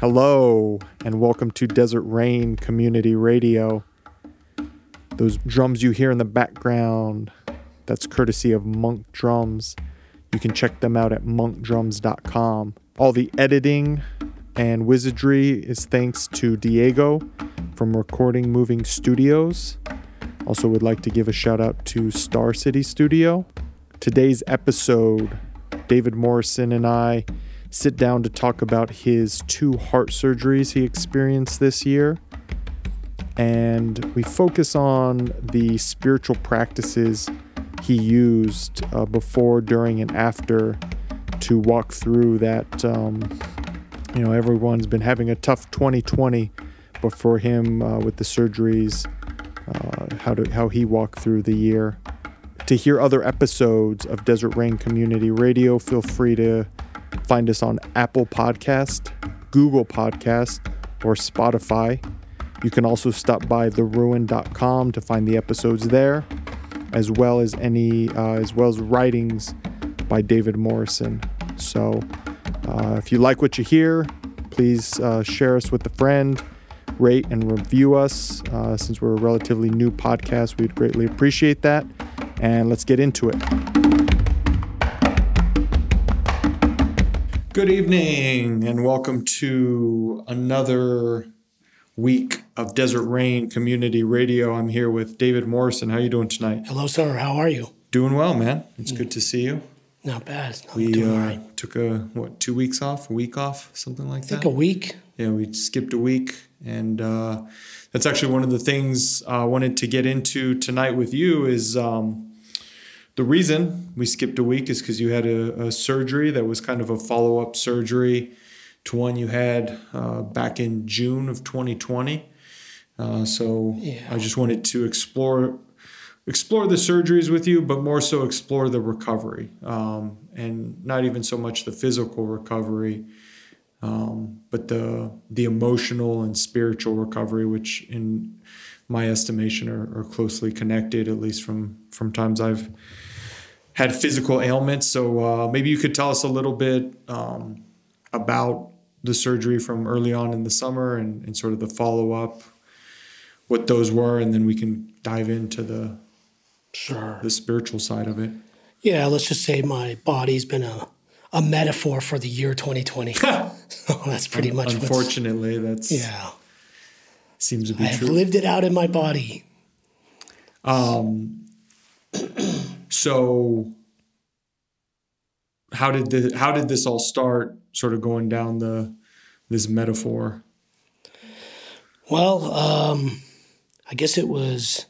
Hello, and welcome to Desert Rain Community Radio. Those drums you hear in the background, that's courtesy of Monk Drums. You can check them out at monkdrums.com. All the editing and wizardry is thanks to Diego from Recording Moving Studios. Also, would like to give a shout out to Star City Studio. Today's episode, David Morrison and I sit down to talk about his two heart surgeries he experienced this year. And we focus on the spiritual practices he used uh, before, during, and after to walk through that. Um, you know, everyone's been having a tough 2020, but for him uh, with the surgeries, uh, how to how he walked through the year. To hear other episodes of Desert Rain Community Radio, feel free to find us on Apple Podcast, Google Podcast, or Spotify. You can also stop by theruin.com to find the episodes there, as well as any uh, as well as writings by David Morrison. So, uh, if you like what you hear, please uh, share us with a friend, rate and review us. Uh, since we're a relatively new podcast, we'd greatly appreciate that. And let's get into it. Good evening, and welcome to another week of Desert Rain Community Radio. I'm here with David Morrison. How are you doing tonight? Hello, sir. How are you? Doing well, man. It's good to see you. Not bad. I'm We doing uh, all right. took a what two weeks off, a week off, something like I think that. a week. yeah, we skipped a week, and uh, that's actually one of the things I wanted to get into tonight with you. Is um, the reason we skipped a week is because you had a, a surgery that was kind of a follow up surgery to one you had uh, back in June of 2020. Uh, so Yeah. I just wanted to explore explore the surgeries with you, but more so explore the recovery, um, and not even so much the physical recovery, um, but the the emotional and spiritual recovery, which in my estimation are, are closely connected, at least from from times I've had physical ailments. So uh, maybe you could tell us a little bit um, about the surgery from early on in the summer and, and sort of the follow up, what those were, and then we can dive into the Sure. the spiritual side of it. Yeah, let's just say my body's been a, a metaphor for the year 2020. so that's pretty much. Unfortunately, that's Yeah. seems to be true. lived it out in my body. So, how did the how did this all start? Sort of going down the this metaphor. Well, um, I guess it was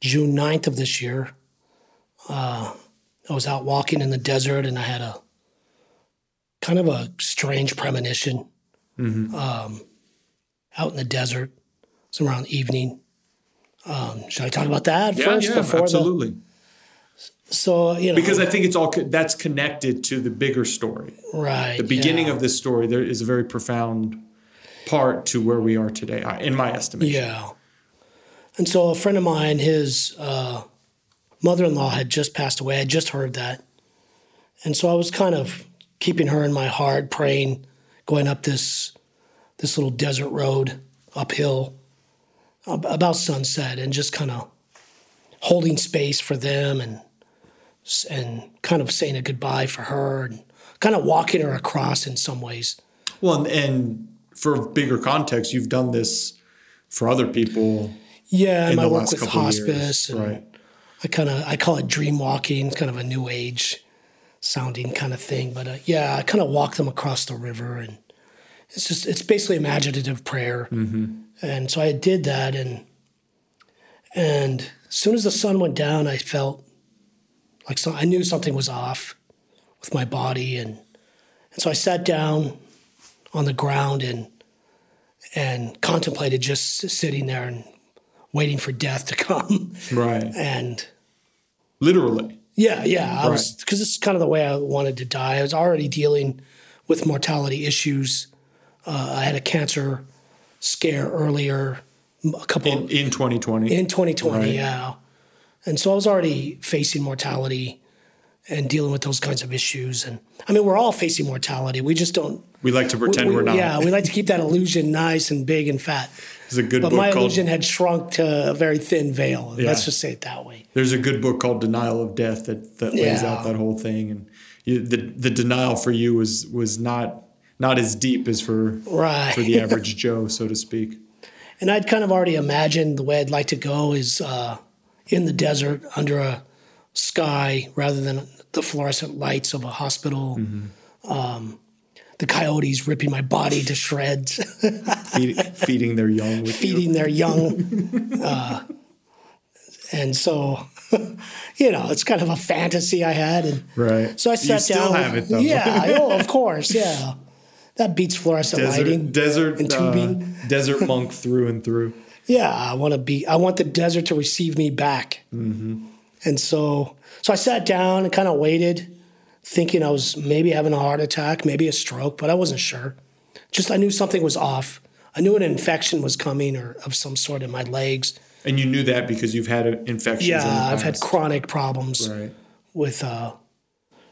June 9th of this year. Uh, I was out walking in the desert and I had a kind of a strange premonition um, out in the desert. It's around evening. Um, should I talk about that first before absolutely. the? So you know, because I think it's all that's connected to the bigger story. right The beginning yeah. of this story there is a very profound part to where we are today, in my estimation. Yeah. And so a friend of mine, his uh, mother in law had just passed away. I just heard that. And so I was kind of keeping her in my heart, praying, going up this this little desert road uphill about sunset and just kind of holding space for them and and kind of saying a goodbye for her and kind of walking her across in some ways. Well, and, and for bigger context, you've done this for other people Yeah, in and I the work with hospice years, right? I kind of I call it dream walking, it's kind of a new age sounding kind of thing. But uh, yeah, I kind of walk them across the river, and it's just it's basically imaginative prayer. And so I did that, and and as soon as the sun went down, I felt like so, I knew something was off with my body, and and so I sat down on the ground and and contemplated just sitting there and waiting for death to come. Right. and Literally. yeah, yeah, I was because it's kind of the way I wanted to die. I was already dealing with mortality issues. Uh, I had a cancer scare earlier, a couple In, in 2020. in 2020, Right. yeah. And so I was already facing mortality and dealing with those kinds of issues. And I mean, we're all facing mortality. We just don't We like to pretend we, are not. Yeah, we like to keep that illusion nice and big and fat. There's a good book. but my called, illusion had shrunk to a very thin veil. Yeah. Let's just say it that way. There's a good book called Denial of Death that, that lays yeah. out that whole thing, and you, the the denial for you was was not not as deep as for right. for the average Joe, so to speak. And I'd kind of already imagined the way I'd like to go is uh, in the desert under a sky rather than the fluorescent lights of a hospital. Mm-hmm. Um, the coyotes ripping my body to shreds, Feed, feeding their young, feeding you. their young, uh, and so you know it's kind of a fantasy I had, and right. So I sat you still down. Have it though. Yeah, oh, of course, yeah. That beats fluorescent desert, lighting, desert and tubing. Uh, desert monk through and through. Yeah, I want to be. I want the desert to receive me back. Mm-hmm. And so, so I sat down and kind of waited, thinking I was maybe having a heart attack, maybe a stroke, but I wasn't sure. Just I knew something was off. I knew an infection was coming or of some sort in my legs. And you knew that because you've had infections. Yeah, I've had chronic problems right. with uh,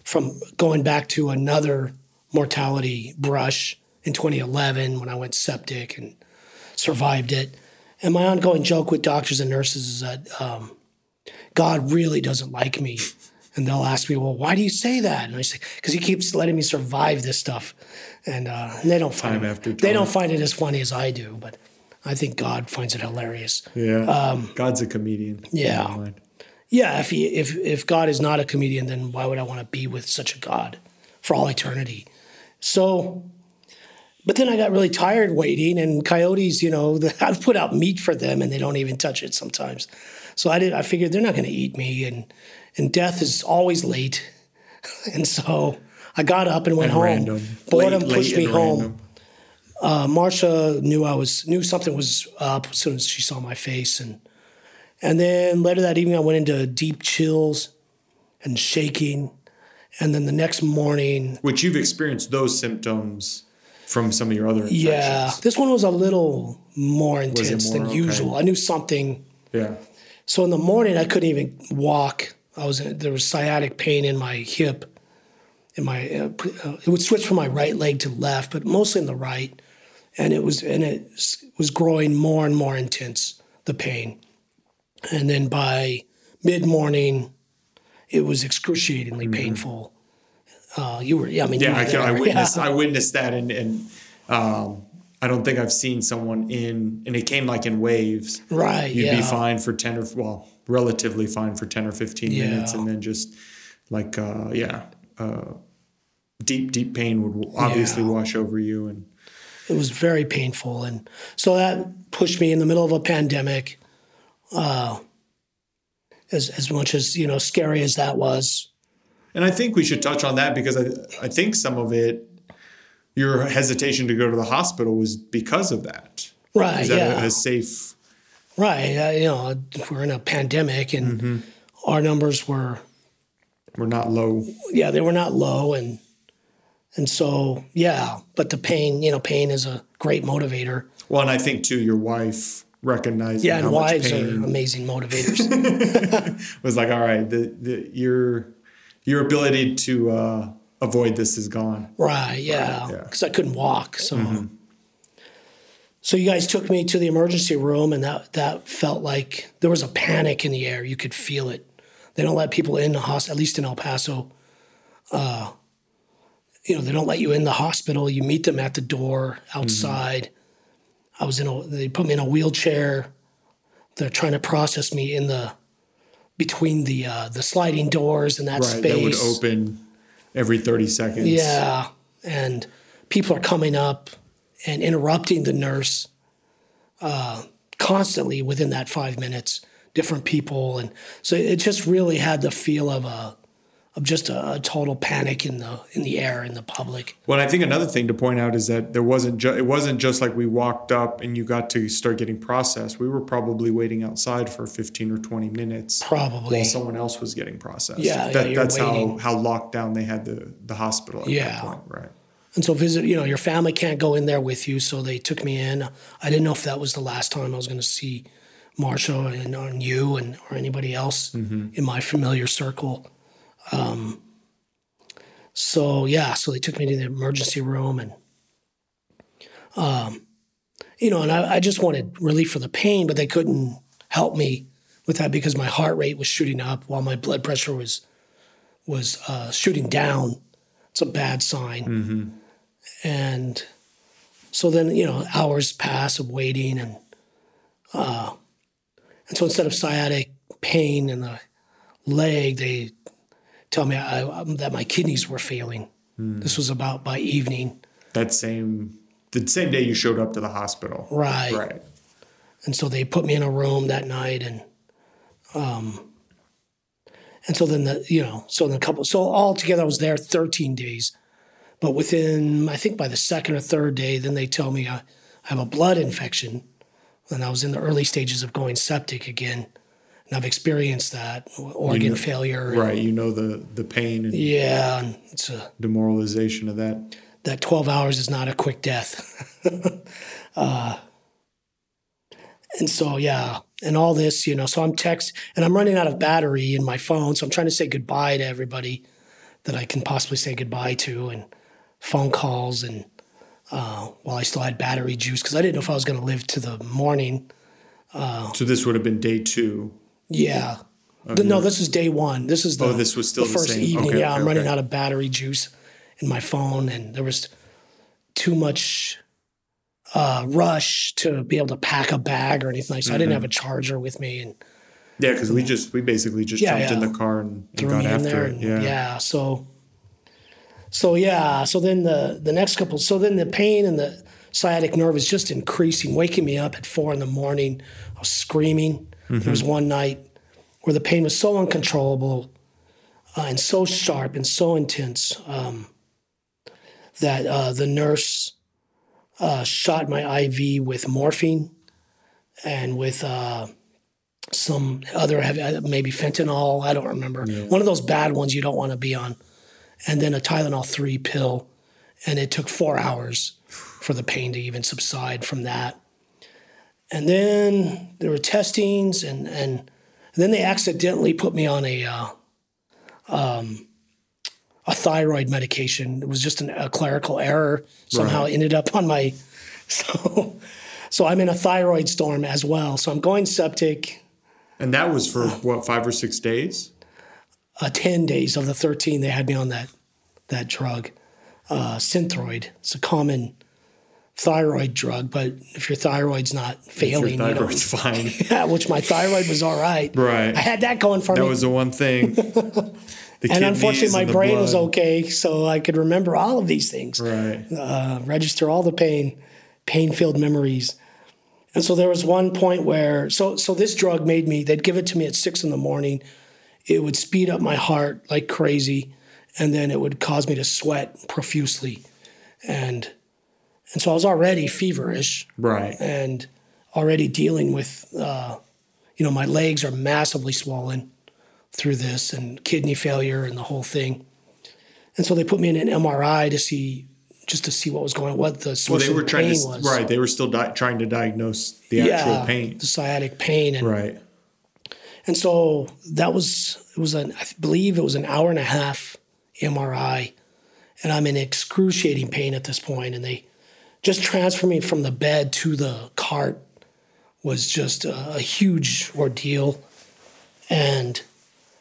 from going back to another mortality brush in 2011 when I went septic and survived it. And my ongoing joke with doctors and nurses is that um, God really doesn't like me. And they'll ask me, well, why do you say that? And I say, because he keeps letting me survive this stuff. And, uh, and they don't find time it, they don't find it as funny as I do, but I think God finds it hilarious. Yeah. Um, God's a comedian. Yeah. Yeah. If he, if, if God is not a comedian, then why would I want to be with such a God for all eternity? So, but then I got really tired waiting, and coyotes, you know, I've put out meat for them, and they don't even touch it sometimes. So I did. I figured they're not going to eat me, and and death is always late, and so I got up and went and home. Random. Boredom late, pushed late me home. Uh, Marsha knew I was knew something was up as soon as she saw my face, and and then later that evening I went into deep chills and shaking and then the next morning, which you've experienced those symptoms from some of your other infections. Yeah, this one was a little more intense more, than okay. usual. I knew something. Yeah. So in the morning, I couldn't even walk. I was there was sciatic pain in my hip. In my uh, uh, it would switch from my right leg to left, but mostly in the right, and it was and it was growing more and more intense the pain, and then by mid morning, it was excruciatingly mm-hmm. painful. Uh, you were, yeah, I mean, yeah, I, I, witnessed, yeah. I witnessed that, and, and um, I don't think I've seen someone in, and it came like in waves. Right. You'd yeah. be fine for ten or well, relatively fine for ten or fifteen yeah. minutes, and then just like, uh, yeah, uh, deep, deep pain would obviously wash over you, and it was very painful, and so that pushed me in the middle of a pandemic. Uh, as as much as you know scary as that was. And I think we should touch on that because I I think some of it, your hesitation to go to the hospital was because of that. Right. Is that yeah. a, a safe. Right. Uh, you know, we're in a pandemic, and mm-hmm. our numbers were. Were not low. Yeah, they were not low, and and so yeah, but the pain, you know, pain is a great motivator. Well, and I think too, your wife recognized. Yeah, and wives are amazing motivators. was like, all right, the, the your your ability to uh, avoid this is gone. Right. Yeah. Because yeah. I couldn't walk, so. Mm-hmm. So you guys took me to the emergency room, and that that felt like there was a panic in the air. You could feel it. They don't let people in the hospital, at least in El Paso. Uh, you know, they don't let you in the hospital. You meet them at the door outside. Mm-hmm I was in a, they put me in a wheelchair. They're trying to process me in the, between the, uh, the sliding doors and that right, space. That would open every 30 seconds. Yeah. And people are coming up and interrupting the nurse uh, constantly within that five minutes, different people. And so it just really had the feel of a, of just a, a, total panic in the in the air in the public. Well, I think another thing to point out is that there wasn't ju- it wasn't just like we walked up and you got to start getting processed. We were probably waiting outside for 15 or 20 minutes probably while someone else was getting processed. Yeah, that, yeah that's waiting. how how locked down they had the the hospital at yeah. Point, right. And so visit, you know, your family can't go in there with you, so they took me in. I didn't know if that was the last time I was going to see Marsha and, and you and or anybody else mm-hmm. in my familiar circle. Um, so yeah, so they took me to the emergency room and Um, you know, and I, I just wanted relief for the pain, but they couldn't help me with that because my heart rate was shooting up while my blood pressure was was uh, shooting down. It's a bad sign. And so then, you know, hours pass of waiting, and uh, and so instead of sciatic pain in the leg, they tell me I, um, that my kidneys were failing. This was about by evening, That same the same day you showed up to the hospital. right? Right. And so they put me in a room that night, and um, and so then the you know so then a couple so all together I was there 13 days, but within I think by the second or third day, then they tell me I, I have a blood infection, and I was in the early stages of going septic again, and I've experienced that organ know- failure. Right. You know the the pain and Yeah, it's a demoralization of that. that 12 hours is not a quick death. uh, and so, yeah, and all this, you know, so I'm text and I'm running out of battery in my phone. So I'm trying to say goodbye to everybody that I can possibly say goodbye to and phone calls and uh, while I still had battery juice because I didn't know if I was going to live to the morning. So this would have been day two. Yeah. The- no, this is day one. This is the, Oh, this was still the first same. evening. Okay, yeah, okay, I'm running okay. out of battery juice in my phone, and there was too much uh, rush to be able to pack a bag or anything like. So I didn't Mm-hmm. have a charger with me, and Yeah, because we just we basically just Yeah, jumped in the car and, and threw got me in after there. it. And, Yeah. yeah. So. So yeah. So then the the next couple. So then the pain and the sciatic nerve is just increasing, waking me up at four in the morning. I was screaming. There was one night where the pain was so uncontrollable uh, and so sharp and so intense um, that uh, the nurse uh, shot my IV with morphine and with uh, some other heavy, uh, maybe fentanyl. I don't remember. One of those bad ones you don't want to be on. And then a Tylenol 3 pill. And it took four hours for the pain to even subside from that. And then there were testings, and, and then they accidentally put me on a uh, um, a thyroid medication. It was just an, a clerical error. Somehow it ended up on my so so I'm in a thyroid storm as well. So I'm going septic. And that was for what five or six days. Uh, Ten days of the thirteen, they had me on that that drug, uh, Synthroid. It's a common thyroid drug, but if your thyroid's not Your failing, you know, thyroid's fine. yeah, which my thyroid was all right. Right. I had that going for That me. was the one thing. The and unfortunately, my and brain was okay, so I could remember all of these things. Right. uh, register all the pain, pain-filled memories. And so there was one point where so so this drug made me. They'd give it to me at six in the morning. It would speed up my heart like crazy, and then it would cause me to sweat profusely, and and so I was already feverish Right. and already dealing with, uh, you know, my legs are massively swollen through this and kidney failure and the whole thing. And so they put me in an MRI to see, just to see what was going, on, what the Well, source they of were the trying pain to was. right. They were still di- trying to diagnose the actual pain. the sciatic pain, and Right. and so that was it was an I believe it was an hour and a half MRI, and I'm in excruciating pain at this point, and they just transfer me from the bed to the cart was just a, a huge ordeal, and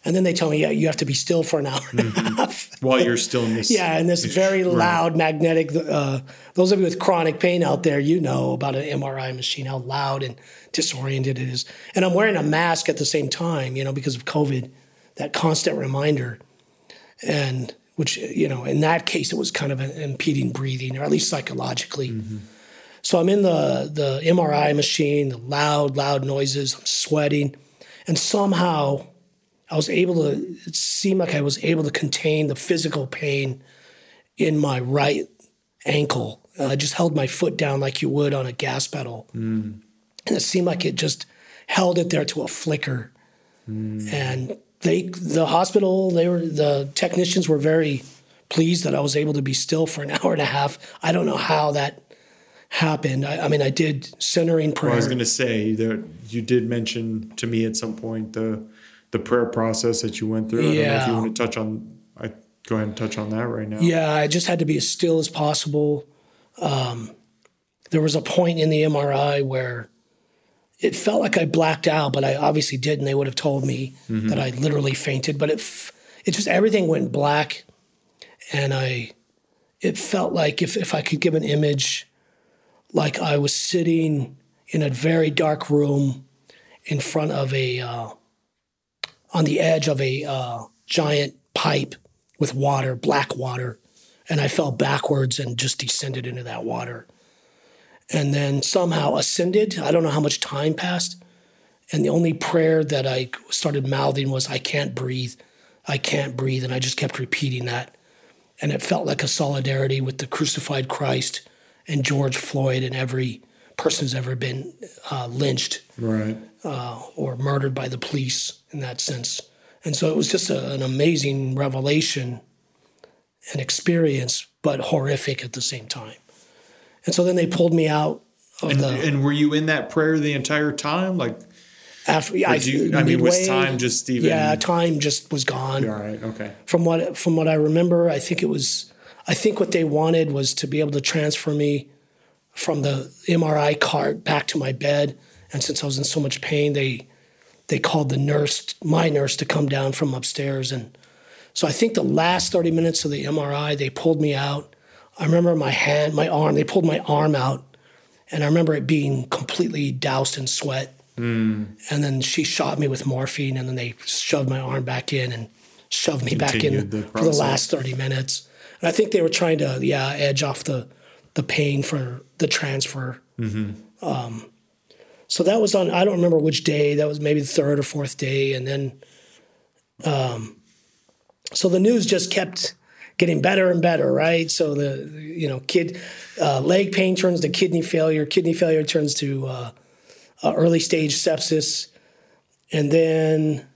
and then they tell me yeah you have to be still for an hour and a half. While you're still in this. Yeah, and this very loud magnetic. Uh, those of you with chronic pain out there, you know about an MRI machine, how loud and disoriented it is. And I'm wearing a mask at the same time, you know, because of COVID, that constant reminder. And which, you know, in that case, it was kind of impeding breathing, or at least psychologically. Mm-hmm. So I'm in the, the MRI machine, the loud, loud noises, I'm sweating. And somehow I was able to, it seemed like I was able to contain the physical pain in my right ankle. Uh, I just held my foot down like you would on a gas pedal. Mm. And it seemed like it just held it there to a flicker. Mm. And they, the hospital, they were, the technicians were very pleased that I was able to be still for an hour and a half. I don't know how that happened. I, I mean, I did centering prayer. I was going to say that you did mention to me at some point the the prayer process that you went through. I don't know if Yeah. you want to touch on. I go ahead and touch on that right now. Yeah, I just had to be as still as possible. Um, there was a point in the MRI where it felt like I blacked out, but I obviously didn't. They would have told me that I literally fainted, but it f- it just everything went black, and I it felt like if if I could give an image, like I was sitting in a very dark room in front of a uh, on the edge of a uh, giant pipe with water, black water, and I fell backwards and just descended into that water and then somehow ascended. I don't know how much time passed. And the only prayer that I started mouthing was, I can't breathe. I can't breathe. And I just kept repeating that. And it felt like a solidarity with the crucified Christ and George Floyd and every person who's ever been uh, lynched Right. uh, or murdered by the police in that sense. And so it was just a, an amazing revelation and experience, but horrific at the same time. And so then they pulled me out of And, the and were you in that prayer the entire time? Like, after. do you, I mean, was time just even? Yeah, time just was gone. All right. Okay. From what from what I remember, I think it was. I think what they wanted was to be able to transfer me from the MRI cart back to my bed. And since I was in so much pain, they they called the nurse, my nurse, to come down from upstairs. And so I think the last 30 minutes of the MRI, they pulled me out. I remember my hand, my arm, they pulled my arm out. And I remember it being completely doused in sweat. And then she shot me with morphine, and then they shoved my arm back in and shoved me back in the for the last 30 minutes. And I think they were trying to, yeah, edge off the, the pain for the transfer. Um, so that was on, I don't remember which day, that was maybe the third or fourth day. And then, um, so the news just kept getting better and better, right? So the, you know, kid, uh, leg pain turns to kidney failure, kidney failure turns to uh, uh, early stage sepsis. And then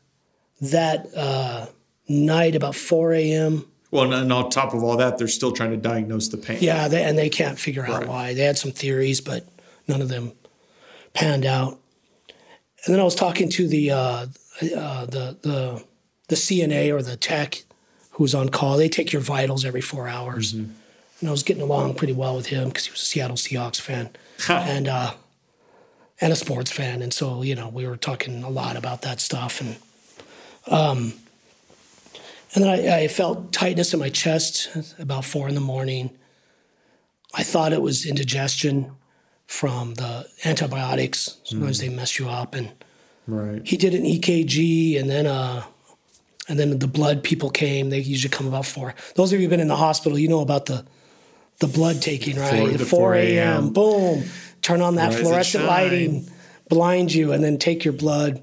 that uh, night, about 4 a.m., Well, and, on top of all that, they're still trying to diagnose the pain. Yeah, they, and they can't figure out Right. why. They had some theories, but none of them panned out. And then I was talking to the uh, uh, the the the CNA or the tech who was on call. They take your vitals every four hours, and I was getting along pretty well with him because he was a Seattle Seahawks fan and uh, and a sports fan, and so you know we were talking a lot about that stuff and. Um, and then I, I felt tightness in my chest about four in the morning. I thought it was indigestion from the antibiotics. Sometimes they mess you up. And Right. he did an EKG, and then uh, and then the blood people came. They usually come about four. Those of you who've been in the hospital, you know about the the blood taking, right? Four- At 4 4 a.m. a.m.. Boom, turn on that Rise fluorescent lighting, blind you, and then take your blood.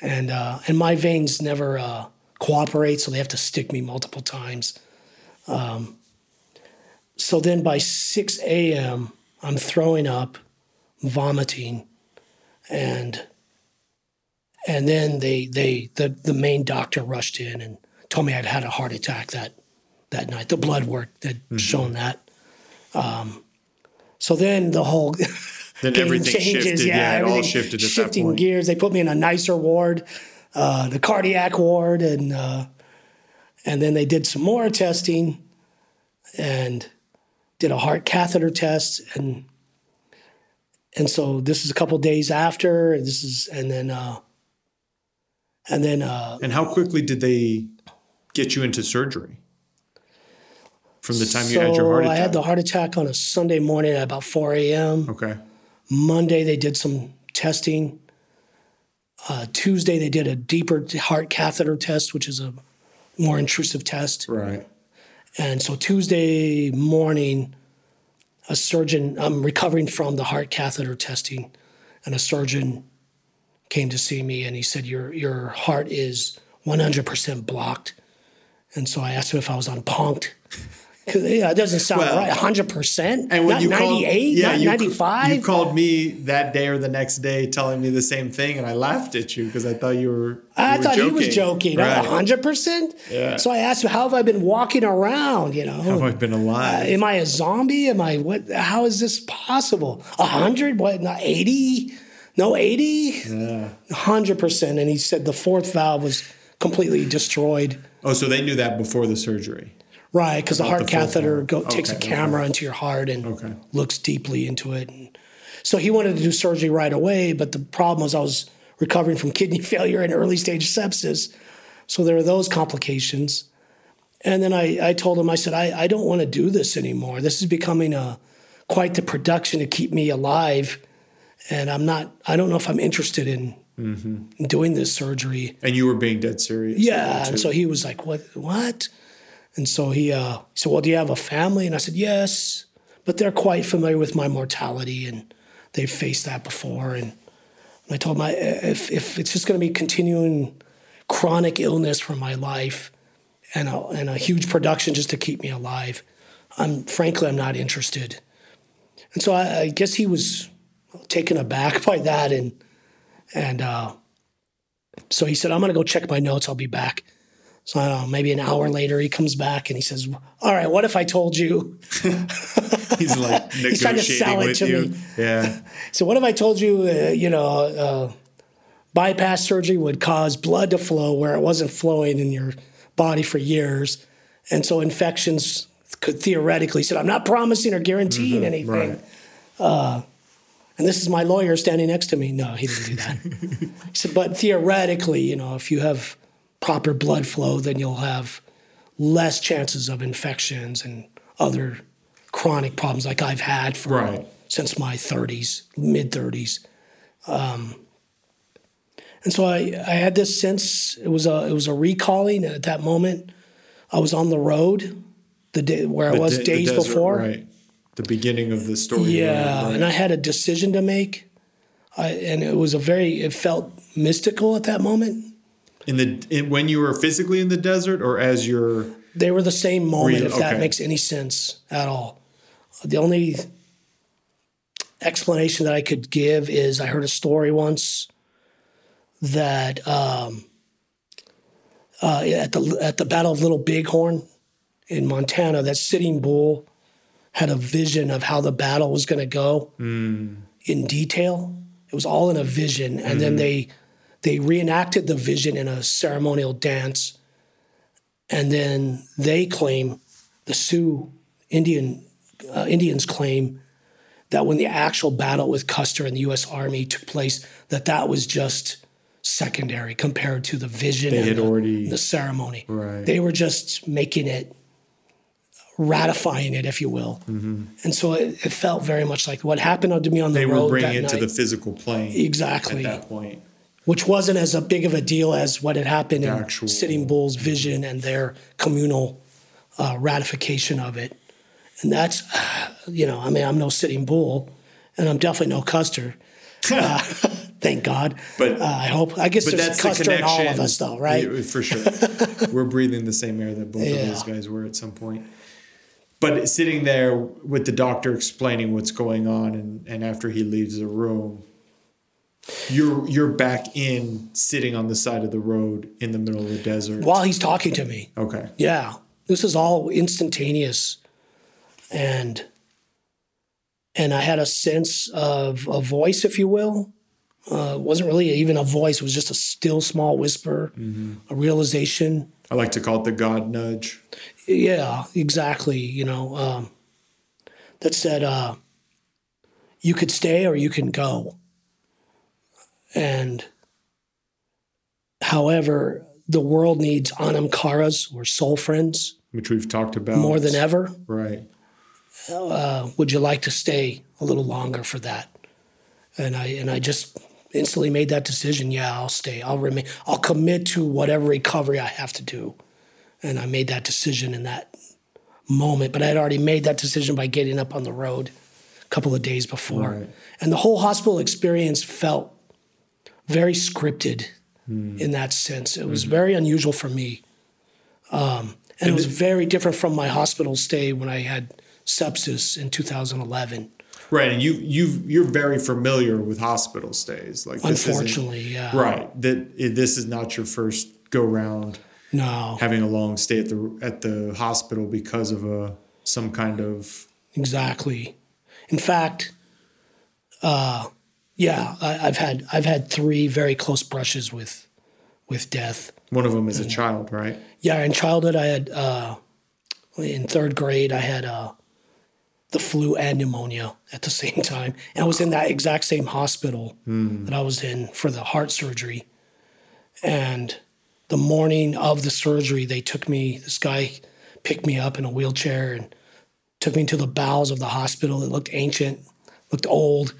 And uh, and my veins never uh, cooperate, so they have to stick me multiple times. Um, so then by 6 a.m., I'm throwing up, vomiting, and and then they they the, the main doctor rushed in and told me I'd had a heart attack that that night. The blood work had shown that. Um, so then the whole Then everything changes. shifted. Yeah, it all everything shifted at that shifting gears. They put me in a nicer ward, uh, the cardiac ward, and uh, and then they did some more testing, and did a heart catheter test, and and so this is a couple days after. and This is and then uh, and then uh, And how quickly did they get you into surgery? From the time you had your heart so attack. I had the heart attack on a Sunday morning at about 4 a.m. okay. Monday, they did some testing. Uh, Tuesday, they did a deeper heart catheter test, which is a more intrusive test. Right. And so Tuesday morning, a surgeon, I'm recovering from the heart catheter testing, and a surgeon came to see me and he said, Your, your heart is 100% blocked. And so I asked him if I was on punked. 'Cause, yeah, it doesn't sound Well, right. 100%? And when not you 98? called, not you, 95? You called me that day or the next day telling me the same thing, and I laughed at you because I thought you were. I you were thought he was joking. Right. hundred percent. Yeah. So I asked him, "How have I been walking around? You know, how Have I been alive? Uh, am I a zombie? Am I what? How is this possible? A hundred? What? Not eighty? No, eighty? yeah. Hundred percent." And he said the fourth valve was completely destroyed. Oh, so they knew that before the surgery. Right, because the heart the catheter go, takes a camera okay. into your heart and Okay. looks deeply into it. And so he wanted to do surgery right away, but the problem was I was recovering from kidney failure and early stage sepsis. So there were those complications. And then I, I told him, I said, I, I don't want to do this anymore. This is becoming a quite the production to keep me alive. And I'm not, I don't know if I'm interested in, in doing this surgery. And you were being dead serious. Yeah. And so he was like, What what? And so he uh he said, Well, do you have a family? And I said, Yes. But they're quite familiar with my mortality and they've faced that before. And I told him I, if if it's just gonna be continuing chronic illness for my life and a and a huge production just to keep me alive, I'm frankly I'm not interested. And so I, I guess he was taken aback by that and and uh so he said, I'm going to go check my notes. I'll be back. So I don't know, maybe an hour later, he comes back and he says, All right, what if I told you? he's like He's trying to sell it to you. me. Yeah. So what if I told you, uh, you know, uh, bypass surgery would cause blood to flow where it wasn't flowing in your body for years? And so infections could theoretically, he said, I'm not promising or guaranteeing anything. Right. And this is my lawyer standing next to me. No, he didn't do that. he said, but theoretically, you know, if you have proper blood flow, then you'll have less chances of infections and other chronic problems like I've had for Right. since my 30s, mid 30s. Um, and so I, I had this sense it was a it was a recalling and at that moment. I was on the road the day where I was days desert, before. Right. The beginning of the story. Yeah, right? and I had a decision to make, I, and it was a very. It felt mystical at that moment. in the in, when you were physically in the desert, or as you're They were the same moment, if that okay. makes any sense at all. The only explanation that I could give is I heard a story once that um, uh, at the at the Battle of Little Bighorn in Montana, that Sitting Bull had a vision of how the battle was going to go in detail. It was all in a vision, and then they they reenacted the vision in a ceremonial dance, and then they claim the Sioux Indian uh, Indians claim that when the actual battle with Custer and the U.S. Army took place, that that was just secondary compared to the vision They and the, already- the ceremony. Right. They were just making it, ratifying it, if you will. And so it, it felt very much like what happened to me on the they road were bringing it to the physical plane Exactly. at that point. which wasn't as a big of a deal as what had happened in actual- Sitting Bull's vision and their communal uh, ratification of it. And that's, you know, I mean, I'm no Sitting Bull, and I'm definitely no Custer. Uh, thank God. But- uh, I hope. I guess But there's that's Custer the in connection. all of us, though, right? Yeah, for sure. we're breathing the same air that both Yeah. of those guys were at some point. But sitting there with the doctor explaining what's going on, and, and after he leaves the room, you're you're back in sitting on the side of the road in the middle of the desert. While he's talking to me. Okay. Yeah, this is all instantaneous, and and I had a sense of a voice, if you will. Uh, it wasn't really even a voice; it was just a still, small whisper, a realization. I like to call it the God nudge. Yeah, exactly. You know, um, that said, uh, you could stay or you can go. And however, the world needs Anam Caras or soul friends which we've talked about more than ever. Right. uh, would you like to stay a little longer for that? And I and I just instantly made that decision. Yeah, I'll stay. I'll remain. I'll commit to whatever recovery I have to do. And I made that decision in that moment. But I had already made that decision by getting up on the road a couple of days before. Right. And the whole hospital experience felt very scripted in that sense. It was very unusual for me. Um, and it was very different from my hospital stay when I had sepsis in 2011. Right, and you you you're very familiar with hospital stays. Like Unfortunately, yeah. right. That this is not your first go round No, having a long stay at the at the hospital because of a some kind of exactly. In fact, uh, yeah, I, I've had I've had three very close brushes with with death. one of them is a child, right? Yeah, in childhood, I had uh, in third grade, I had uh, the flu and pneumonia at the same time. And I was in that exact same hospital that I was in for the heart surgery. And the morning of the surgery, they took me, this guy picked me up in a wheelchair and took me to the bowels of the hospital. It looked ancient, looked old,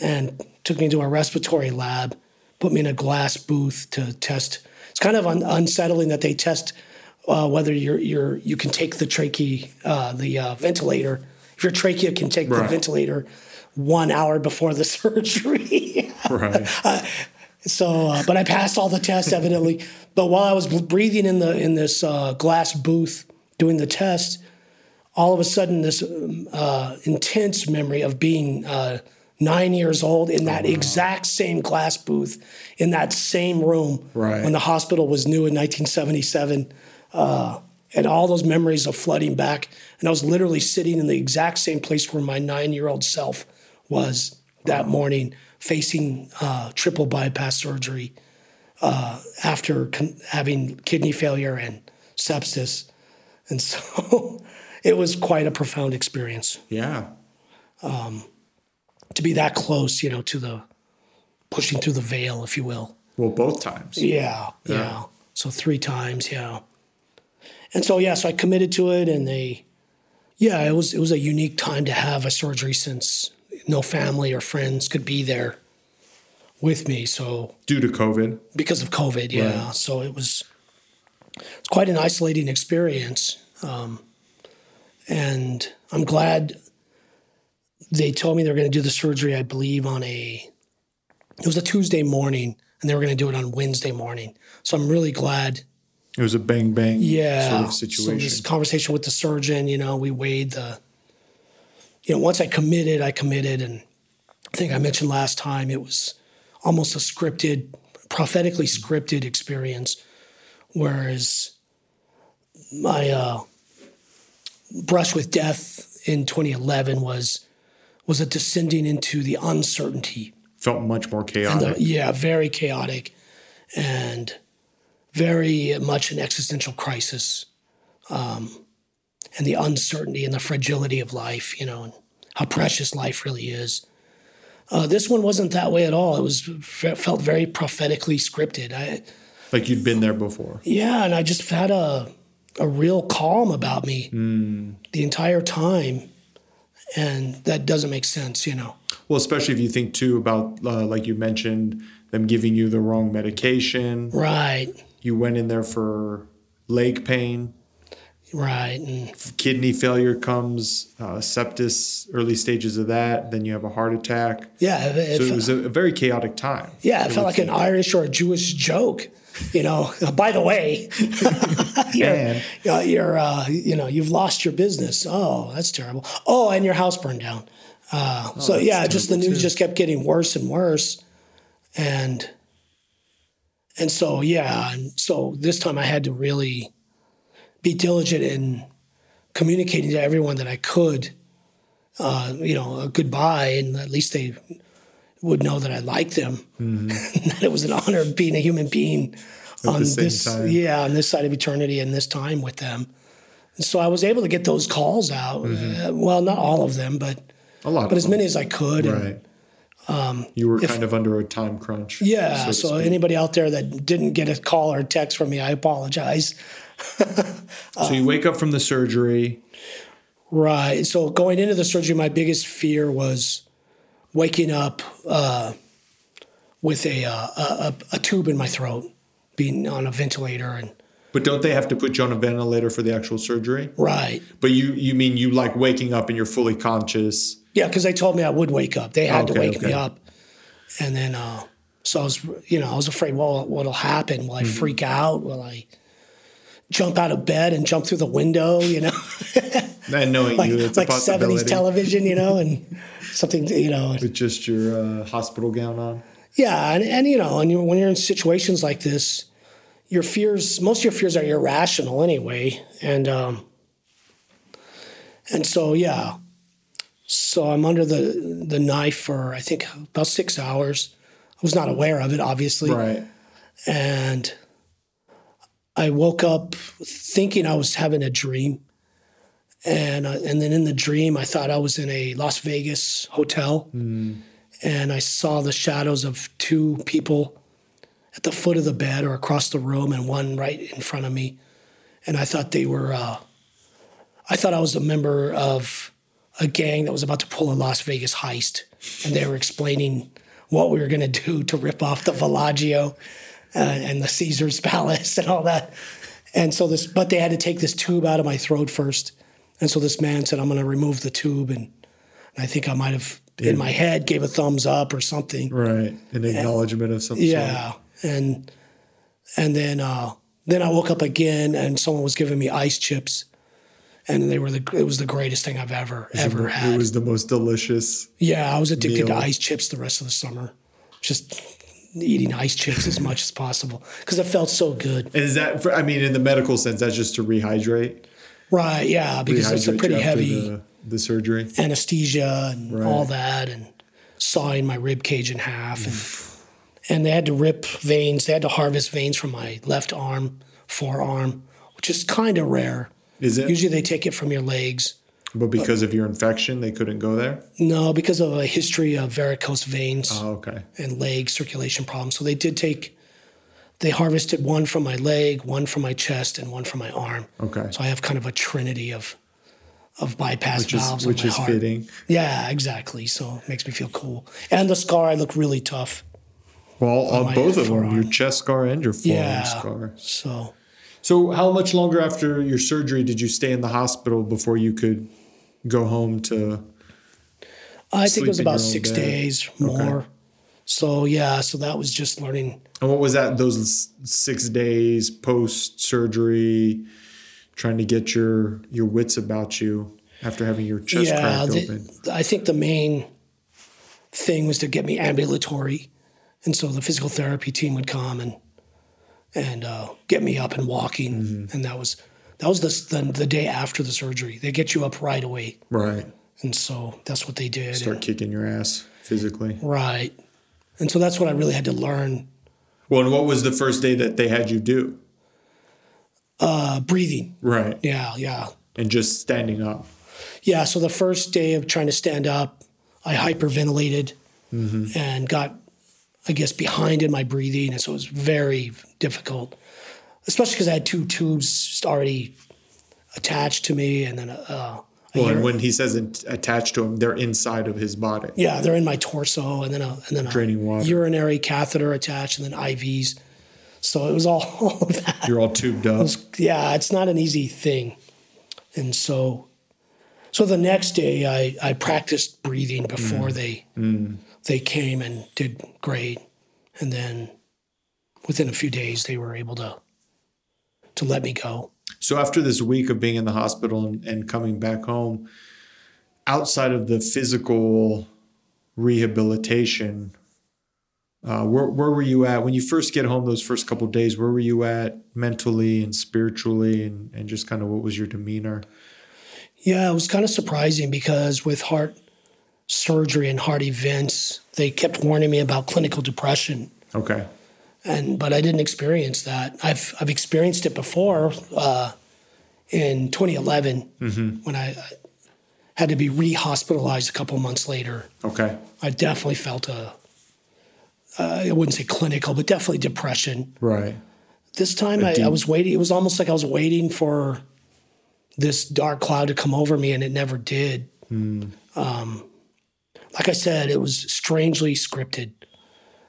and took me to a respiratory lab, put me in a glass booth to test. It's kind of un- unsettling that they test uh, whether you're, you're you can take the trachea, uh, the uh, ventilator. Your trachea can take the ventilator one hour before the surgery. Right. So, uh, but I passed all the tests evidently. But while I was breathing in the in this uh, glass booth doing the test, all of a sudden this um, uh, intense memory of being uh, nine years old in that exact same glass booth in that same room Right. when the hospital was new in 1977. Uh, and all those memories of flooding back. And I was literally sitting in the exact same place where my nine year old self was that morning, facing uh, triple bypass surgery uh, after con- having kidney failure and sepsis. And so it was quite a profound experience Yeah. to be that close, you know, to the pushing through the veil, if you will. Well, both times. Yeah, yeah. So three times, yeah. And so yeah, so I committed to it, and they, yeah, it was it was a unique time to have a surgery since no family or friends could be there with me. So Due to COVID. because of COVID, yeah. Right. So it was it's quite an isolating experience, um, and I'm glad they told me they were going to do the surgery. I believe on a it was a Tuesday morning, and they were going to do it on Wednesday morning. So I'm really glad. It was a bang bang Yeah. sort of situation. So this conversation with the surgeon, you know, we weighed the. You know, once I committed, I committed, and I think I mentioned last time it was almost a scripted, prophetically scripted experience, whereas my uh, brush with death in 2011 was was a descending into the uncertainty Felt much more chaotic. the, yeah, very chaotic and very much an existential crisis. Um, and the uncertainty and the fragility of life, you know, and how precious life really is. Uh, this one wasn't that way at all. It was fe- felt very prophetically scripted. I, like you'd been there before. yeah, and I just had a a real calm about me the entire time, and that doesn't make sense, you know. Well, especially if you think too about, uh, like you mentioned, them giving you the wrong medication. Right, You went in there for leg pain. right, and Kidney failure comes, uh, sepsis, early stages of that. Then you have a heart attack. yeah, it, it So it fe- was a, a very chaotic time. Yeah, it felt like an Irish or a Jewish joke. You know, by the way, you're, And- uh, you're uh, you know, you've lost your business. Oh, that's terrible. Oh, and your house burned down. Uh, so yeah, just the news just kept getting worse and worse, and and so yeah, and so this time I had to really be diligent in communicating to everyone that I could, uh, you know, a goodbye, and at least they would know that I liked them, that it was an honor being a human being on this, time. yeah, on this side of eternity and this time with them. And so I was able to get those calls out. Uh, well, not all of them, but A lot but as many as I could. And Right. you were kind of under a time crunch. yeah, so so, anybody out there that didn't get a call or text from me, I apologize. so you wake up from the surgery. Right. So going into the surgery, my biggest fear was waking up uh, with a, uh, a a tube in my throat, being on a ventilator, and But don't they have to put you on a ventilator for the actual surgery? right. But you you mean you like waking up and you're fully conscious? Yeah, because they told me I would wake up. They had to Okay, wake me up, and then uh, so I was, you know, I was afraid. Well, what'll happen? Will I Mm-hmm. freak out? Will I jump out of bed and jump through the window? You know, And knowing like you, it's like seventies television. You know, and something. You know, with just your uh, hospital gown on. Yeah, and, and you know, and you, when you're in situations like this, your fears, most of your fears are irrational anyway, and um, and so yeah, so I'm under the the knife for I think about six hours. I was not aware of it, obviously, Right. and I woke up thinking I was having a dream, and uh, and then in the dream, I thought I was in a Las Vegas hotel, Hmm. and I saw the shadows of two people at the foot of the bed or across the room, and one right in front of me, and I thought they were. Uh, I thought I was a member of a gang that was about to pull a Las Vegas heist, and they were explaining what we were going to do to rip off the Bellagio uh, and the Caesar's Palace and all that. And so this, but they had to take this tube out of my throat first. And so this man said, "I'm going to remove the tube," and, and I think I might have in my head gave a thumbs up or something. Right. An acknowledgement of some sort. Yeah, and and then uh, then I woke up again, and someone was giving me ice chips, and they were the it was the greatest thing I've ever ever It had. It was the most delicious. yeah, I was addicted meal. to ice chips the rest of the summer, just eating ice chips as much as possible because it felt so good. And is that, for, I mean, in the medical sense, that's just to rehydrate? Right? Yeah, because it's a pretty heavy The, the surgery. anesthesia and all that, and sawing my rib cage in half, and and they had to rip veins. They had to harvest veins from my left arm, forearm, which is kind of rare. Is it? Usually they take it from your legs. but because of your infection, they couldn't go there? No, because of a history of varicose veins Oh, okay. and leg circulation problems. So they did take. They harvested one from my leg, one from my chest, and one from my arm. Okay. So I have kind of a trinity of of bypass Which is, valves which on my is heart. fitting. Yeah, exactly. So it makes me feel cool. And the scar, I look really tough. Well, on both of them, your chest scar and your forearm Yeah. scar. So So, how much longer after your surgery did you stay in the hospital before you could go home to? I think it was about six bed. days more. So yeah, so that was just learning. And what was that? Those six days post surgery, trying to get your your wits about you after having your chest yeah, cracked the- open. I think the main thing was to get me ambulatory, and so the physical therapy team would come and and uh, get me up and walking, Mm-hmm. and that was that was the, the the day after the surgery. They get you up right away, Right. and so that's what they did. Start and- kicking your ass physically. right, and so that's what I really had to learn Well, and what was the first day that they had you do? uh, breathing. Right. Yeah, yeah. And just standing up. Yeah, so the first day of trying to stand up, I hyperventilated and got, I guess, behind in my breathing. And so it was very difficult, especially because I had two tubes already attached to me. And then, uh, Well, and when he says it attached to him, they're inside of his body. yeah, they're in my torso, and then a, and then a water. urinary catheter attached, and then IVs. So it was all, all of that. You're all tubed up. yeah, it's not an easy thing. And so so the next day I, I practiced breathing before they they came and did great. And then within a few days they were able to to let me go. So after this week of being in the hospital and, and coming back home, outside of the physical rehabilitation, uh, where where were you at when you first get home? Those first couple days, where were you at mentally and spiritually, and and just kind of what was your demeanor? Yeah, it was kind of surprising because with heart surgery and heart events, they kept warning me about clinical depression. Okay, and but I didn't experience that. I've I've experienced it before uh, in 2011 when I, had to be re-hospitalized a couple months later. okay, I definitely felt a uh, I wouldn't say clinical, but definitely depression. right, This time I, I was waiting. It was almost like I was waiting for this dark cloud to come over me, and it never did. Um, like I said, it was strangely scripted.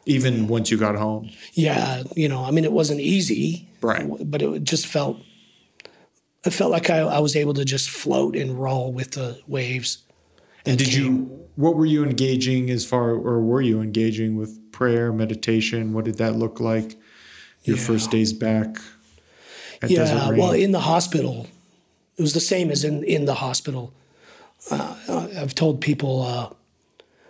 even once you got home, Yeah, you know, I mean, it wasn't easy, Right. But it just felt, it felt like I, I was able to just float and roll with the waves. and did came. you? What were you engaging as far, or were you engaging with prayer, meditation? What did that look like? Your Yeah. first days back. Yeah, well, in the hospital, it was the same as in in the hospital. Uh, I've told people uh,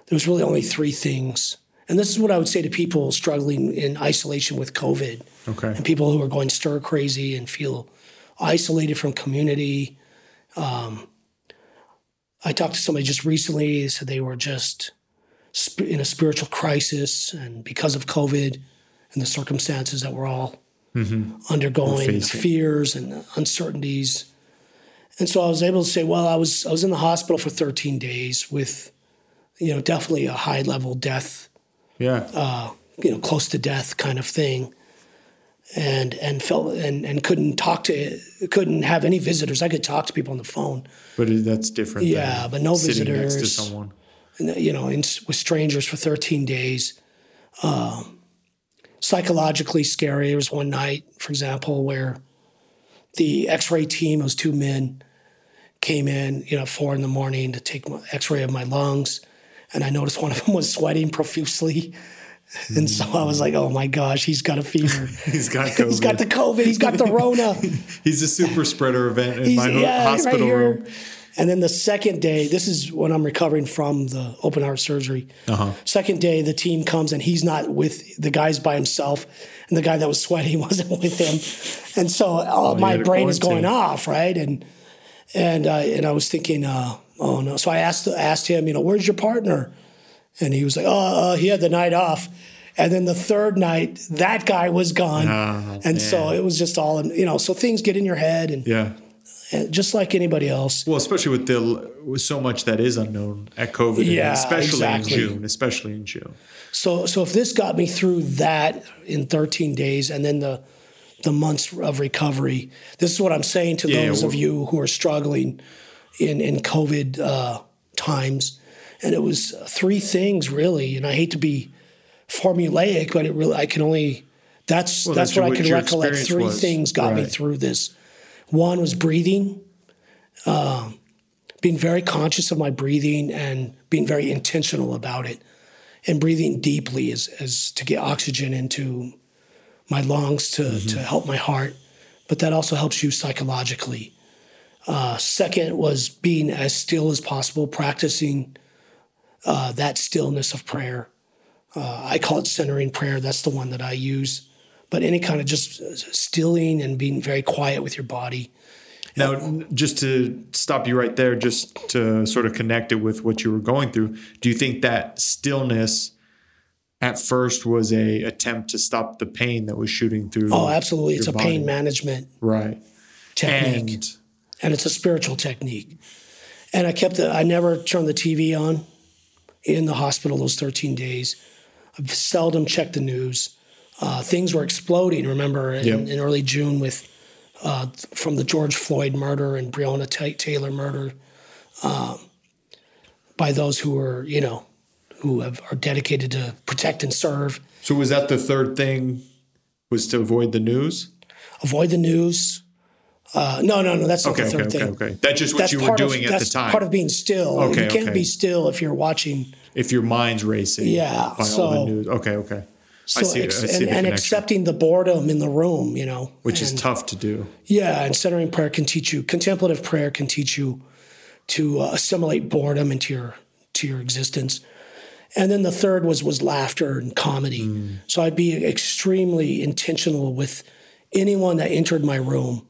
there was really only three things, and this is what I would say to people struggling in isolation with COVID. okay, and people who are going stir crazy and feel isolated from community. Um, I talked to somebody just recently. They said they were just sp- in a spiritual crisis, and because of COVID and the circumstances that we're all undergoing, We're fears and uncertainties. And so I was able to say, well, I was I was in the hospital for 13 days with, you know, definitely a high level death, Yeah. uh, you know, close to death kind of thing, and and felt and and couldn't talk to couldn't have any visitors. I could talk to people on the phone, but that's different. Yeah, but no next to visitors. someone. you know, in, with strangers for 13 days. Um, psychologically scary. There was one night, for example, where the X-ray team, those two men, came in, you know, four in the morning to take my X-ray of my lungs, and I noticed one of them was sweating profusely. And so I was like, "Oh my gosh, he's got a fever. He's got COVID. he's got the COVID. He's got the Rona." He's a super spreader event in He's- my yeah, hospital here. room. And then the second day, this is when I'm recovering from the open heart surgery. Uh-huh. Second day, the team comes and he's not with the guy's by himself, and the guy that was sweating wasn't with him. And so uh, you my brain is going off, right? And and uh, and I was thinking, uh, oh no. So I asked asked him, you know, where's your partner? And he was like, oh, uh, he had the night off. And then the third night, that guy was gone. Oh, and so it was just all, you know, so things get in your head and Yeah. just like anybody else. Well, especially with the with so much that is unknown at COVID, Yeah, especially exactly. in June, especially in June. So so if this got me through that in 13 days and then the the months of recovery, this is what I'm saying to Yeah, those of you who are struggling in in COVID uh, times. And it was three things really, and I hate to be formulaic, but it really I can only that's Well, that's, that's what I can recollect. Three was. things got me through this. One was breathing, um, being very conscious of my breathing and being very intentional about it, and breathing deeply as, as to get oxygen into my lungs to, Mm-hmm. to help my heart. But that also helps you psychologically. Uh, second was being as still as possible, practicing uh, that stillness of prayer. Uh, I call it centering prayer. That's the one that I use. But any kind of just uh, stilling and being very quiet with your body. Now, just to stop you right there, just to sort of connect it with what you were going through, do you think that stillness at first was a attempt to stop the pain that was shooting through? Oh, absolutely. It's a pain management right? technique. And and it's a spiritual technique. And I kept the, I never turned the TV on in the hospital those 13 days. I've seldom checked the news. Uh, things were exploding. Remember in, Yep. in early June with uh, from the George Floyd murder and Breonna Ta- Taylor murder um, by those who were, you know, who have, are dedicated to protect and serve. so, was that the third thing? Was to avoid the news? Avoid the news. Uh, no, no, no. That's not Okay, the third okay, thing. okay. That's just what you were part of- doing at that's the time. Part of being still. Okay, you can't okay. be still if you're watching. if your mind's racing, Yeah, so- the news. Okay, okay. So I see. ex- I see and, and accepting the boredom in the room, you know, which is tough to do. Yeah, and centering prayer can teach you. Contemplative prayer can teach you to uh, assimilate boredom into your to your existence. And then the third was was laughter and comedy. Mm. So I'd be extremely intentional with anyone that entered my room,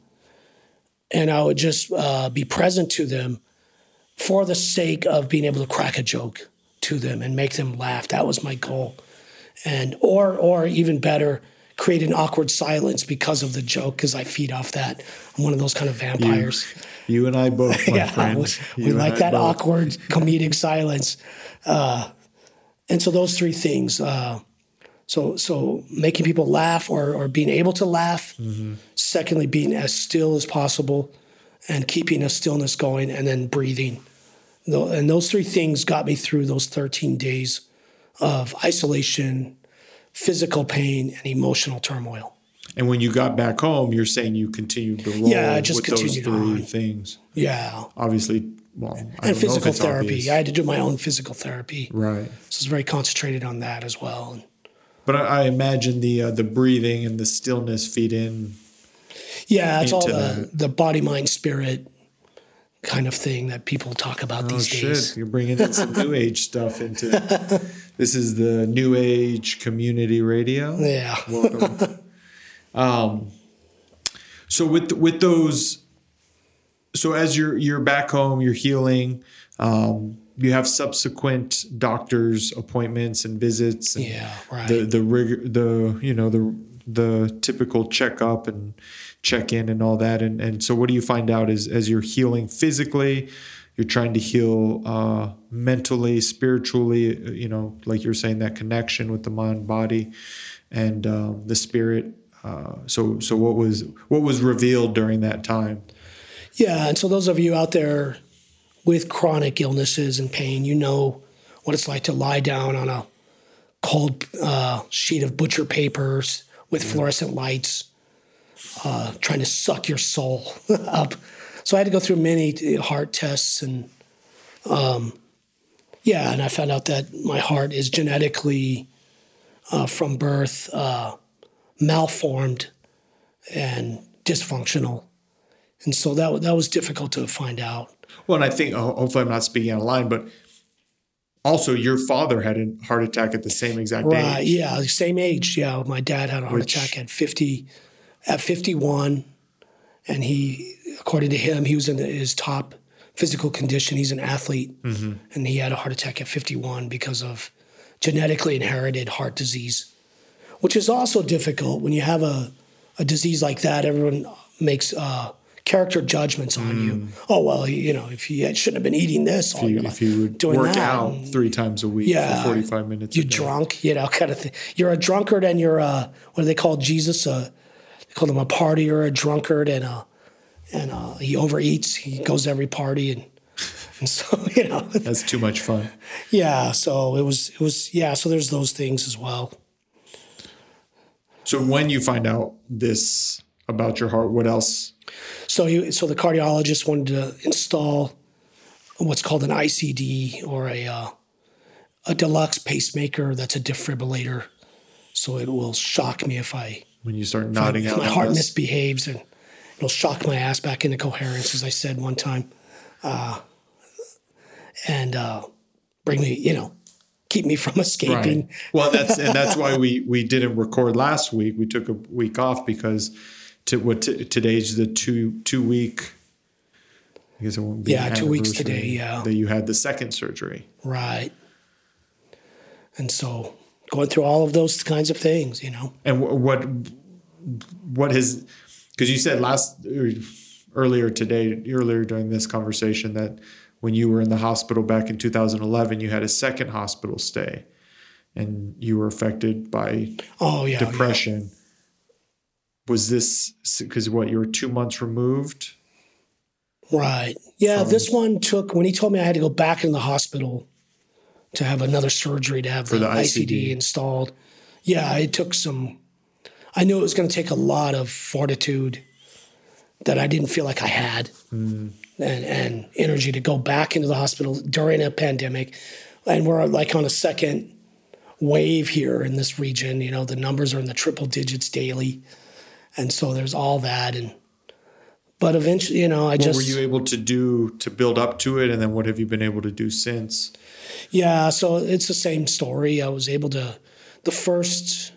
and I would just uh, be present to them for the sake of being able to crack a joke to them and make them laugh. That was my goal, and or or even better, create an awkward silence because of the joke because I feed off that. I'm one of those kind of vampires. You and I both, my yeah, friend. we, we like that both. awkward comedic silence. Uh, and so those three things. Uh, so so making people laugh or or being able to laugh. Mm-hmm. Secondly, being as still as possible, and keeping a stillness going, and then breathing. And those three things got me through those 13 days of isolation, physical pain, and emotional turmoil. And when you got back home, you're saying you continued to roll Yeah, I just with those three on. things. Yeah. Obviously, well, I And don't know if physical therapy. obvious. I had to do my own physical therapy. right. So I was very concentrated on that as well. But I, I imagine the uh, the breathing and the stillness feed in. yeah, it's all the, the body, mind, spirit kind of thing that people talk about Oh these days. You're bringing in some new age stuff into. This is the new age community radio. Yeah. Welcome. um, so with with those, so as you're you're back home, you're healing. Um, you have subsequent doctors appointments and visits. And Yeah, right. The the rig the you know the the typical checkup and check in and all that. And and so what do you find out is as you're healing physically, you're trying to heal uh, mentally, spiritually. You know, like you're saying that connection with the mind, body, and um, the spirit. Uh, so so what was what was revealed during that time? Yeah, and so those of you out there with chronic illnesses and pain, you know what it's like to lie down on a cold uh, sheet of butcher papers with fluorescent lights, uh, trying to suck your soul up. So I had to go through many heart tests and, um, yeah, and I found out that my heart is genetically uh, from birth uh, malformed and dysfunctional, and so that that was difficult to find out. Well, and I think hopefully I'm not speaking out of line, but also your father had a heart attack at the same exact right, age. Yeah, same age. Yeah, my dad had a heart Which- attack at fifty, at fifty one, and he, according to him, he was in his top physical condition. He's an athlete, Mm-hmm. and he had a heart attack at fifty one because of genetically inherited heart disease, which is also difficult when you have a a disease like that. Everyone makes. Uh, Character judgments on you. Oh well, you know, if you shouldn't have been eating this all Mm. If you, your life, if you would doing work that, out three times a week Yeah. for 45 minutes. you a day. drunk, you know, kind of thing. You're a drunkard and you're a what do they call Jesus? Uh, they call him a partier, a drunkard, and a and uh, he overeats. He goes to every party and and so you know, That's too much fun. yeah. So it was it was yeah. So there's those things as well. So when you find out this about your heart, what else? So he, so the cardiologist wanted to install what's called an ICD or a uh, a deluxe pacemaker that's a defibrillator. So it will shock me if I When you start nodding if out. my heart this? misbehaves and it'll shock my ass back into coherence, as I said one time, uh, and uh, bring me, you know, keep me from escaping. Right. Well, that's and that's why we we didn't record last week. We took a week off because to what t- today's the two two week. I guess it won't be Yeah, two weeks today, yeah. that you had the second surgery. Right. And so going through all of those kinds of things, you know. And wh- what what has because you said last er, earlier today earlier during this conversation that when you were in the hospital back in 2011 you had a second hospital stay and you were affected by Oh yeah. yeah. Was this because what you were two months removed Right. Yeah, this one took when he told me I had to go back in the hospital to have another surgery to have the, the ICD. ICD. installed. Yeah, it took some I knew it was going to take a lot of fortitude that I didn't feel like I had hmm. and, and energy to go back into the hospital during a pandemic. And we're like on a second wave here in this region. You know, the numbers are in the triple digits daily. And so there's all that. And, but eventually, you know, I just what just. were you able to do to build up to it and then what have you been able to do since Yeah, so it's the same story. I was able to, the first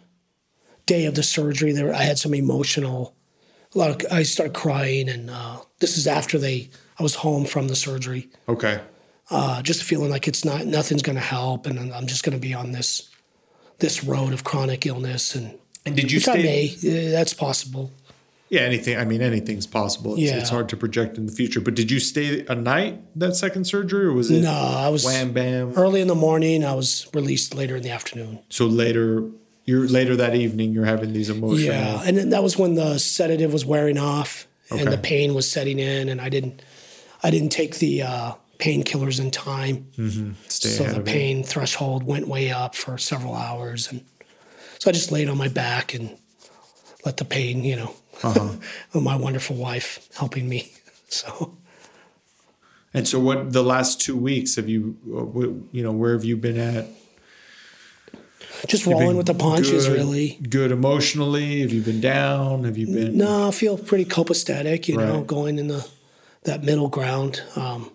day of the surgery, there I had some emotional, a lot of, I started crying, and uh, this is after they, I was home from the surgery, okay uh, just feeling like it's not, nothing's going to help, and I'm just going to be on this, this road of chronic illness, and and did you I stay may, yeah, that's possible. yeah anything i mean anything's possible it's, Yeah. it's hard to project in the future but did you stay a night that second surgery or was it No, I was wham bam early in the morning. I was released later in the afternoon. so later you're later that evening you're having these emotions. Yeah, and then that was when the sedative was wearing off and the pain was setting in, and I didn't, I didn't take the uh, painkillers in time, stay so the of it. pain threshold went way up for several hours, and so I just laid on my back and let the pain, you know, Uh-huh. my wonderful wife helping me. So And so, what the last two weeks have you, uh, you know, where have you been at? just You've rolling with the punches, good- really. Good emotionally? Have you been down? Have you been? No, I feel pretty copacetic, you know, going in the that middle ground. Um,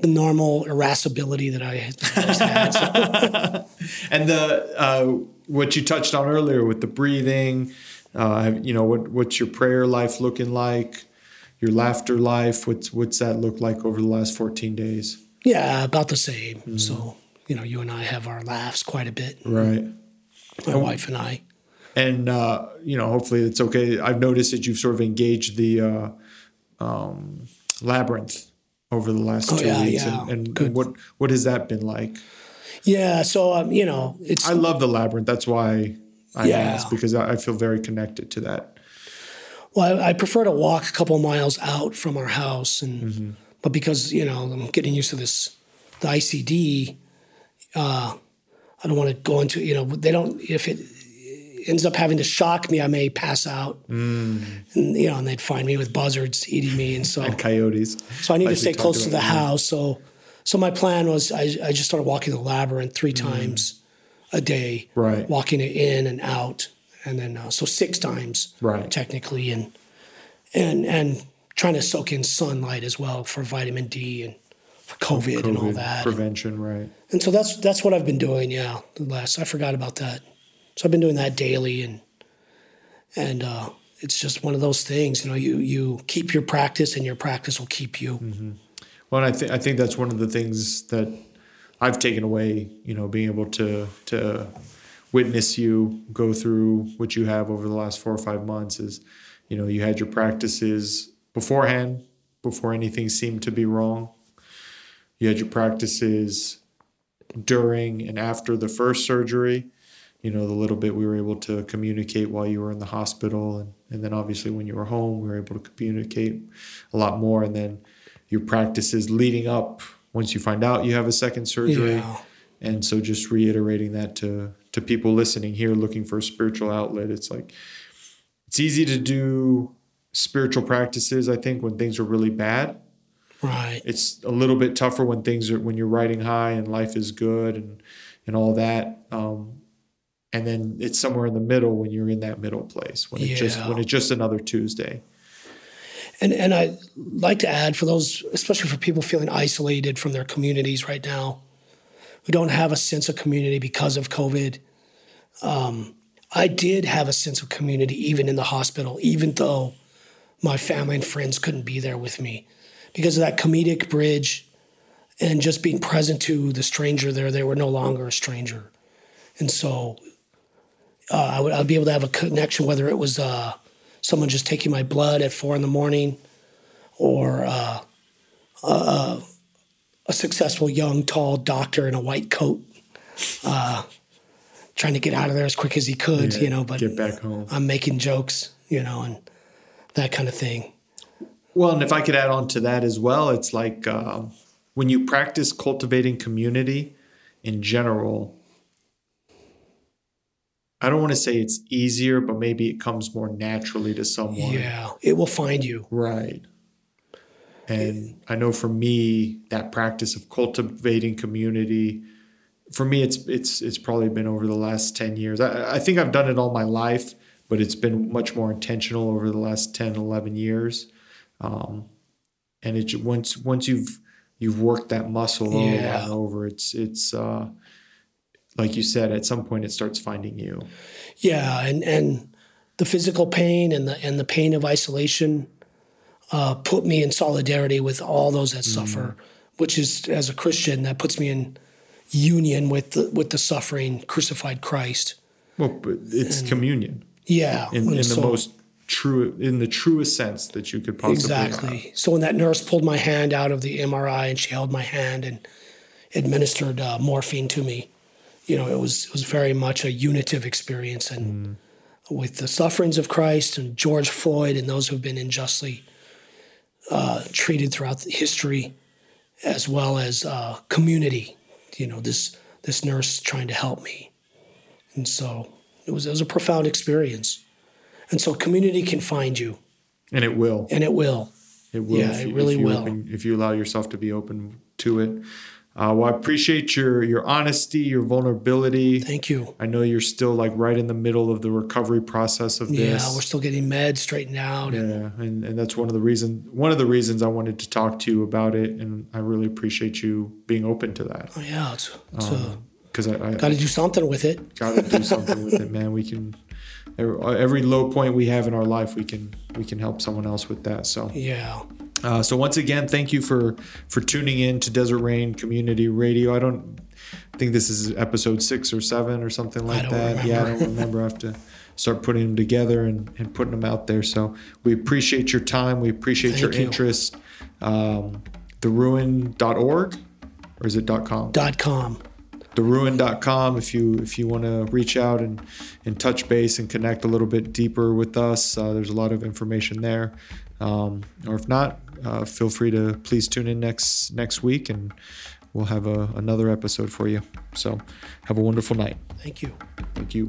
the normal irascibility that I had had. So, And the uh, what you touched on earlier with the breathing, uh, you know, what what's your prayer life looking like? Your laughter life, what's what's that look like over the last fourteen days? yeah, about the same. Mm-hmm. So, you know, you and I have our laughs quite a bit, Right. my wife and I. and uh, you know, hopefully it's okay. I've noticed that you've sort of engaged the uh, um, labyrinth over the last Oh, two yeah, weeks, yeah. and, and Good. what what has that been like? Yeah. So um, you know, it's I love the labyrinth. That's why I Yeah. asked because I, feel very connected to that. Well, I, I prefer to walk a couple miles out from our house, and Mm-hmm. but because you know I'm getting used to this, the ICD, uh, I don't want to go into you know they don't if it ends up having to shock me, I may pass out, Mm. and you know, and they'd find me with buzzards eating me, and so and Coyotes. so I need Like to stay close to the yeah. house. So so my plan was I, I just started walking the labyrinth three times a day, Mm. Right. walking it in and out, and then uh, so six times, Right. technically, and and and trying to soak in sunlight as well for vitamin D and for COVID, and all that. prevention, right? And so that's that's what I've been doing. Yeah, the last I forgot about that. So I've been doing that daily, and and uh, it's just one of those things. You know, you you keep your practice, and your practice will keep you. Well, I think I think that's one of the things that I've taken away. You know, being able to to witness you go through what you have over the last four or five months is, you know, you had your practices beforehand before anything seemed to be wrong. You had your practices during and after the first surgery. You know, the little bit we were able to communicate while you were in the hospital. And, and then obviously when you were home, we were able to communicate a lot more. And then your practices leading up once you find out you have a second surgery. Yeah. And so just reiterating that to, to people listening here looking for a spiritual outlet, it's like, it's easy to do spiritual practices, I think, when things are really bad Right. it's a little bit tougher when things are when you're riding high and life is good and and all that um and then it's somewhere in the middle when you're in that middle place when it just when it's just another tuesday And and I like to add for those, especially for people feeling isolated from their communities right now, who don't have a sense of community because of COVID. Um, I did have a sense of community even in the hospital, even though my family and friends couldn't be there with me, because of that comedic bridge, and just being present to the stranger there. They were no longer a stranger, and so uh, I would I'd be able to have a connection, whether it was. Uh, someone just taking my blood at four in the morning, or uh, a, a successful young tall doctor in a white coat, uh, trying to get out of there as quick as he could, Yeah, you know. But get back home. I'm making jokes, you know, and that kind of thing. well and if i could add on to that as well it's like um, when you practice cultivating community in general i don't want to say it's easier but maybe it comes more naturally to someone Yeah, it will find you. Right. And I know for me, that practice of cultivating community, for me, it's it's it's probably been over the last ten years. I, I think I've done it all my life, but it's been much more intentional over the last 10, 11 years. Um, and it once once you've you've worked that muscle over Yeah. and over, it's it's uh, like you said, at some point it starts finding you. Yeah, and and the physical pain and the and the pain of isolation uh, put me in solidarity with all those that suffer, which is as a Christian that puts me in union with the, with the suffering crucified Christ. Well, but it's communion. Yeah, in, and in the most true in the truest sense that you could possibly have. exactly. So when that nurse pulled my hand out of the MRI and she held my hand and administered uh, morphine to me, you know, it was it was very much a unitive experience and. With the sufferings of Christ and George Floyd and those who've been unjustly uh, treated throughout history, as well as uh, community. You know, this this nurse trying to help me, and so it was it was a profound experience. And so community can find you, and it will and it will. it will Yeah, if it really if you will. open, if you allow yourself to be open to it uh, well i appreciate your your honesty your vulnerability Thank you. i know you're still like right in the middle of the recovery process of this. Yeah, we're still getting meds straightened out. and yeah and, and that's one of the reasons one of the reasons i wanted to talk to you about it and i really appreciate you being open to that oh, yeah, it's, it's because i, I got to do something with it. got to do something with it man we can every, every low point we have in our life we can we can help someone else with that so Yeah. Uh, so once again, thank you for for tuning in to Desert Rain Community Radio. I don't think this is episode six or seven or something like that. Yeah, I don't remember. I have to start putting them together and, and putting them out there. So we appreciate your time. We appreciate Thank your you. interest. Um, theruin.org or is it .com? Dot com. theruin.com if you if you want to reach out and and touch base and connect a little bit deeper with us uh, there's a lot of information there um, or if not uh, feel free to please tune in next next week and we'll have a, another episode for you. So have a wonderful night. Thank you. thank you